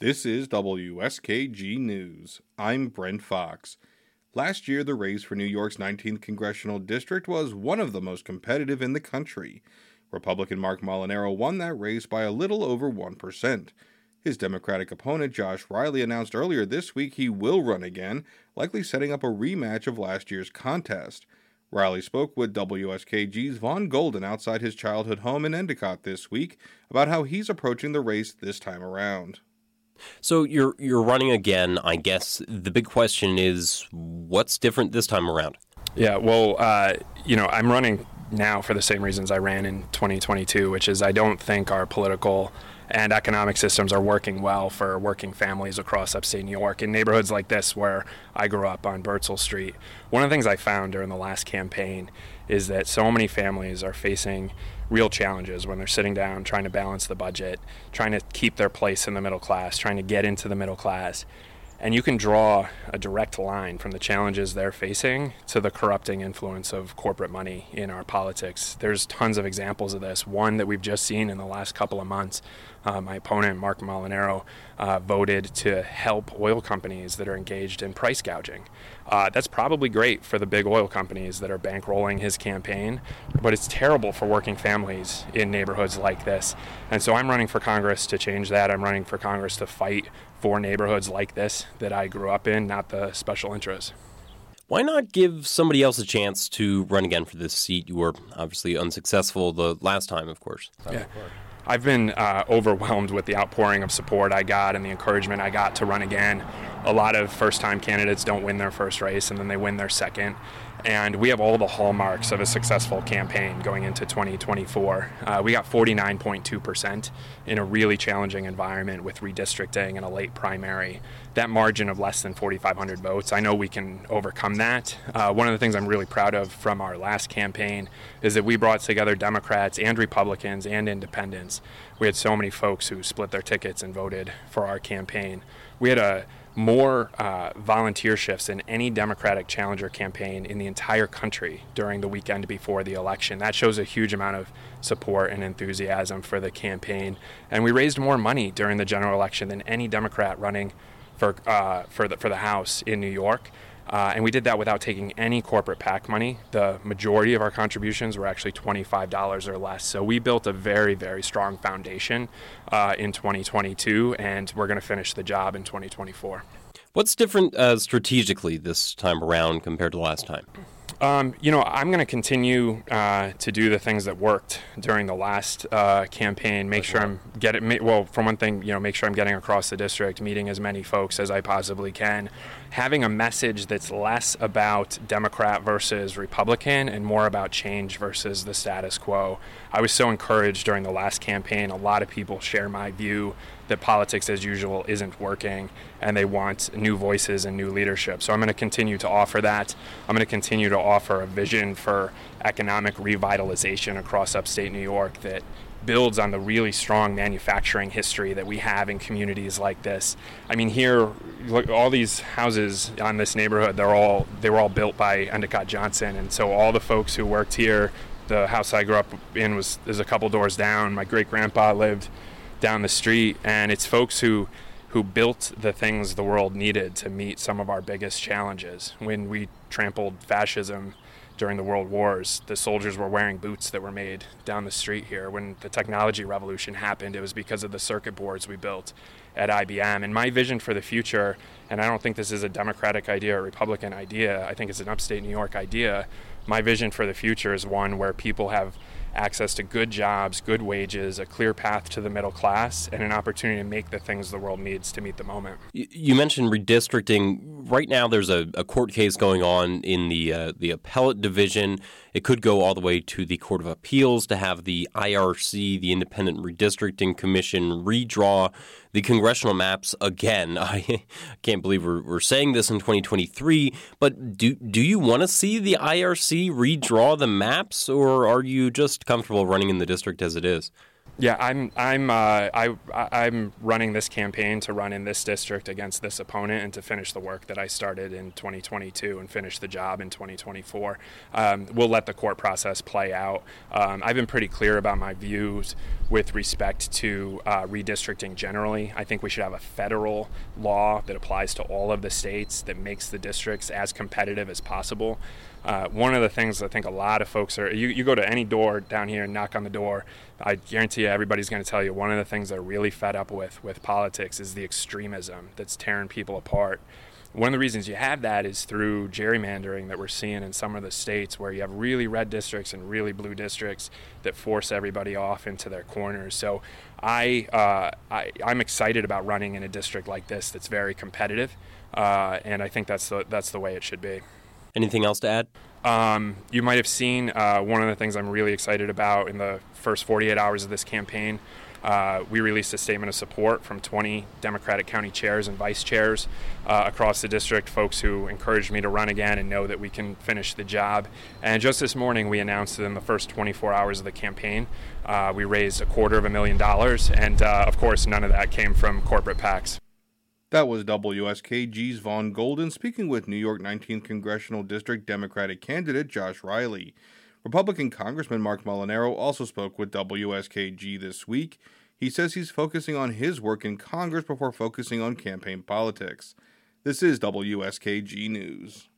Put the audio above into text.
This is WSKG News. I'm Brent Fox. Last year, the race for New York's 19th congressional district was one of the most competitive in the country. Republican Mark Molinaro won that race by a little over 1%. His Democratic opponent, Josh Riley, announced earlier this week he will run again, likely setting up a rematch of last year's contest. Riley spoke with WSKG's Vaughn Golden outside his childhood home in Endicott this week about how he's approaching the race this time around. So you're you're running again. I guess the big question is what's different this time around. Yeah, well, uh, you know, I'm running now for the same reasons I ran in 2022, which is I don't think our political and economic systems are working well for working families across upstate New York in neighborhoods like this where I grew up on Bertzel Street. One of the things I found during the last campaign is that so many families are facing real challenges when they're sitting down trying to balance the budget, trying to keep their place in the middle class, trying to get into the middle class. And you can draw a direct line from the challenges they're facing to the corrupting influence of corporate money in our politics. There's tons of examples of this. One that we've just seen in the last couple of months uh, my opponent, Mark Molinaro, uh, voted to help oil companies that are engaged in price gouging. Uh, that's probably great for the big oil companies that are bankrolling his campaign, but it's terrible for working families in neighborhoods like this. And so I'm running for Congress to change that. I'm running for Congress to fight for neighborhoods like this that I grew up in, not the special interests. Why not give somebody else a chance to run again for this seat? You were obviously unsuccessful the last time, of course. Yeah. I've been uh, overwhelmed with the outpouring of support I got and the encouragement I got to run again. A lot of first time candidates don't win their first race and then they win their second. And we have all the hallmarks of a successful campaign going into 2024. Uh, we got 49.2% in a really challenging environment with redistricting and a late primary. That margin of less than 4,500 votes, I know we can overcome that. Uh, one of the things I'm really proud of from our last campaign is that we brought together Democrats and Republicans and independents. We had so many folks who split their tickets and voted for our campaign. We had a more uh, volunteer shifts than any Democratic challenger campaign in the entire country during the weekend before the election. That shows a huge amount of support and enthusiasm for the campaign. And we raised more money during the general election than any Democrat running for, uh, for, the, for the House in New York. Uh, and we did that without taking any corporate PAC money. The majority of our contributions were actually $25 or less. So we built a very, very strong foundation uh, in 2022, and we're going to finish the job in 2024. What's different uh, strategically this time around compared to last time? Um, you know, I'm going to continue uh, to do the things that worked during the last uh, campaign. Make sure I'm getting well. For one thing, you know, make sure I'm getting across the district, meeting as many folks as I possibly can, having a message that's less about Democrat versus Republican and more about change versus the status quo. I was so encouraged during the last campaign. A lot of people share my view that politics as usual isn't working and they want new voices and new leadership. So I'm going to continue to offer that. I'm going to continue to offer a vision for economic revitalization across upstate New York that builds on the really strong manufacturing history that we have in communities like this. I mean, here, look, all these houses on this neighborhood, they're all they were all built by Endicott Johnson, and so all the folks who worked here, the house I grew up in was is a couple doors down. My great grandpa lived down the street, and it's folks who who built the things the world needed to meet some of our biggest challenges. When we trampled fascism during the world wars, the soldiers were wearing boots that were made down the street here. When the technology revolution happened, it was because of the circuit boards we built at IBM. And my vision for the future, and I don't think this is a Democratic idea or Republican idea, I think it's an upstate New York idea. My vision for the future is one where people have access to good jobs, good wages, a clear path to the middle class, and an opportunity to make the things the world needs to meet the moment. You mentioned redistricting. Right now, there's a, a court case going on in the uh, the appellate division. It could go all the way to the Court of Appeals to have the IRC, the Independent Redistricting Commission, redraw the congressional maps again. I can't believe we're, we're saying this in 2023, but do, do you want to see the IRC redraw the maps, or are you just comfortable running in the district as it is? Yeah, I'm I'm uh, I I'm running this campaign to run in this district against this opponent and to finish the work that I started in 2022 and finish the job in 2024. Um, we'll let the court process play out. Um, I've been pretty clear about my views with respect to uh, redistricting generally. I think we should have a federal law that applies to all of the states that makes the districts as competitive as possible. Uh, one of the things I think a lot of folks are, you, you go to any door down here and knock on the door, I guarantee you everybody's going to tell you one of the things they're really fed up with with politics is the extremism that's tearing people apart. One of the reasons you have that is through gerrymandering that we're seeing in some of the states where you have really red districts and really blue districts that force everybody off into their corners. So I, uh, I am excited about running in a district like this that's very competitive, uh, and I think that's the that's the way it should be. Anything else to add? Um, you might have seen uh, one of the things I'm really excited about in the first 48 hours of this campaign. Uh, we released a statement of support from 20 Democratic county chairs and vice chairs uh, across the district, folks who encouraged me to run again and know that we can finish the job. And just this morning, we announced that in the first 24 hours of the campaign, uh, we raised a quarter of a million dollars. And uh, of course, none of that came from corporate PACs. That was WSKG's Vaughn Golden speaking with New York 19th Congressional District Democratic candidate Josh Riley. Republican Congressman Mark Molinaro also spoke with WSKG this week. He says he's focusing on his work in Congress before focusing on campaign politics. This is WSKG News.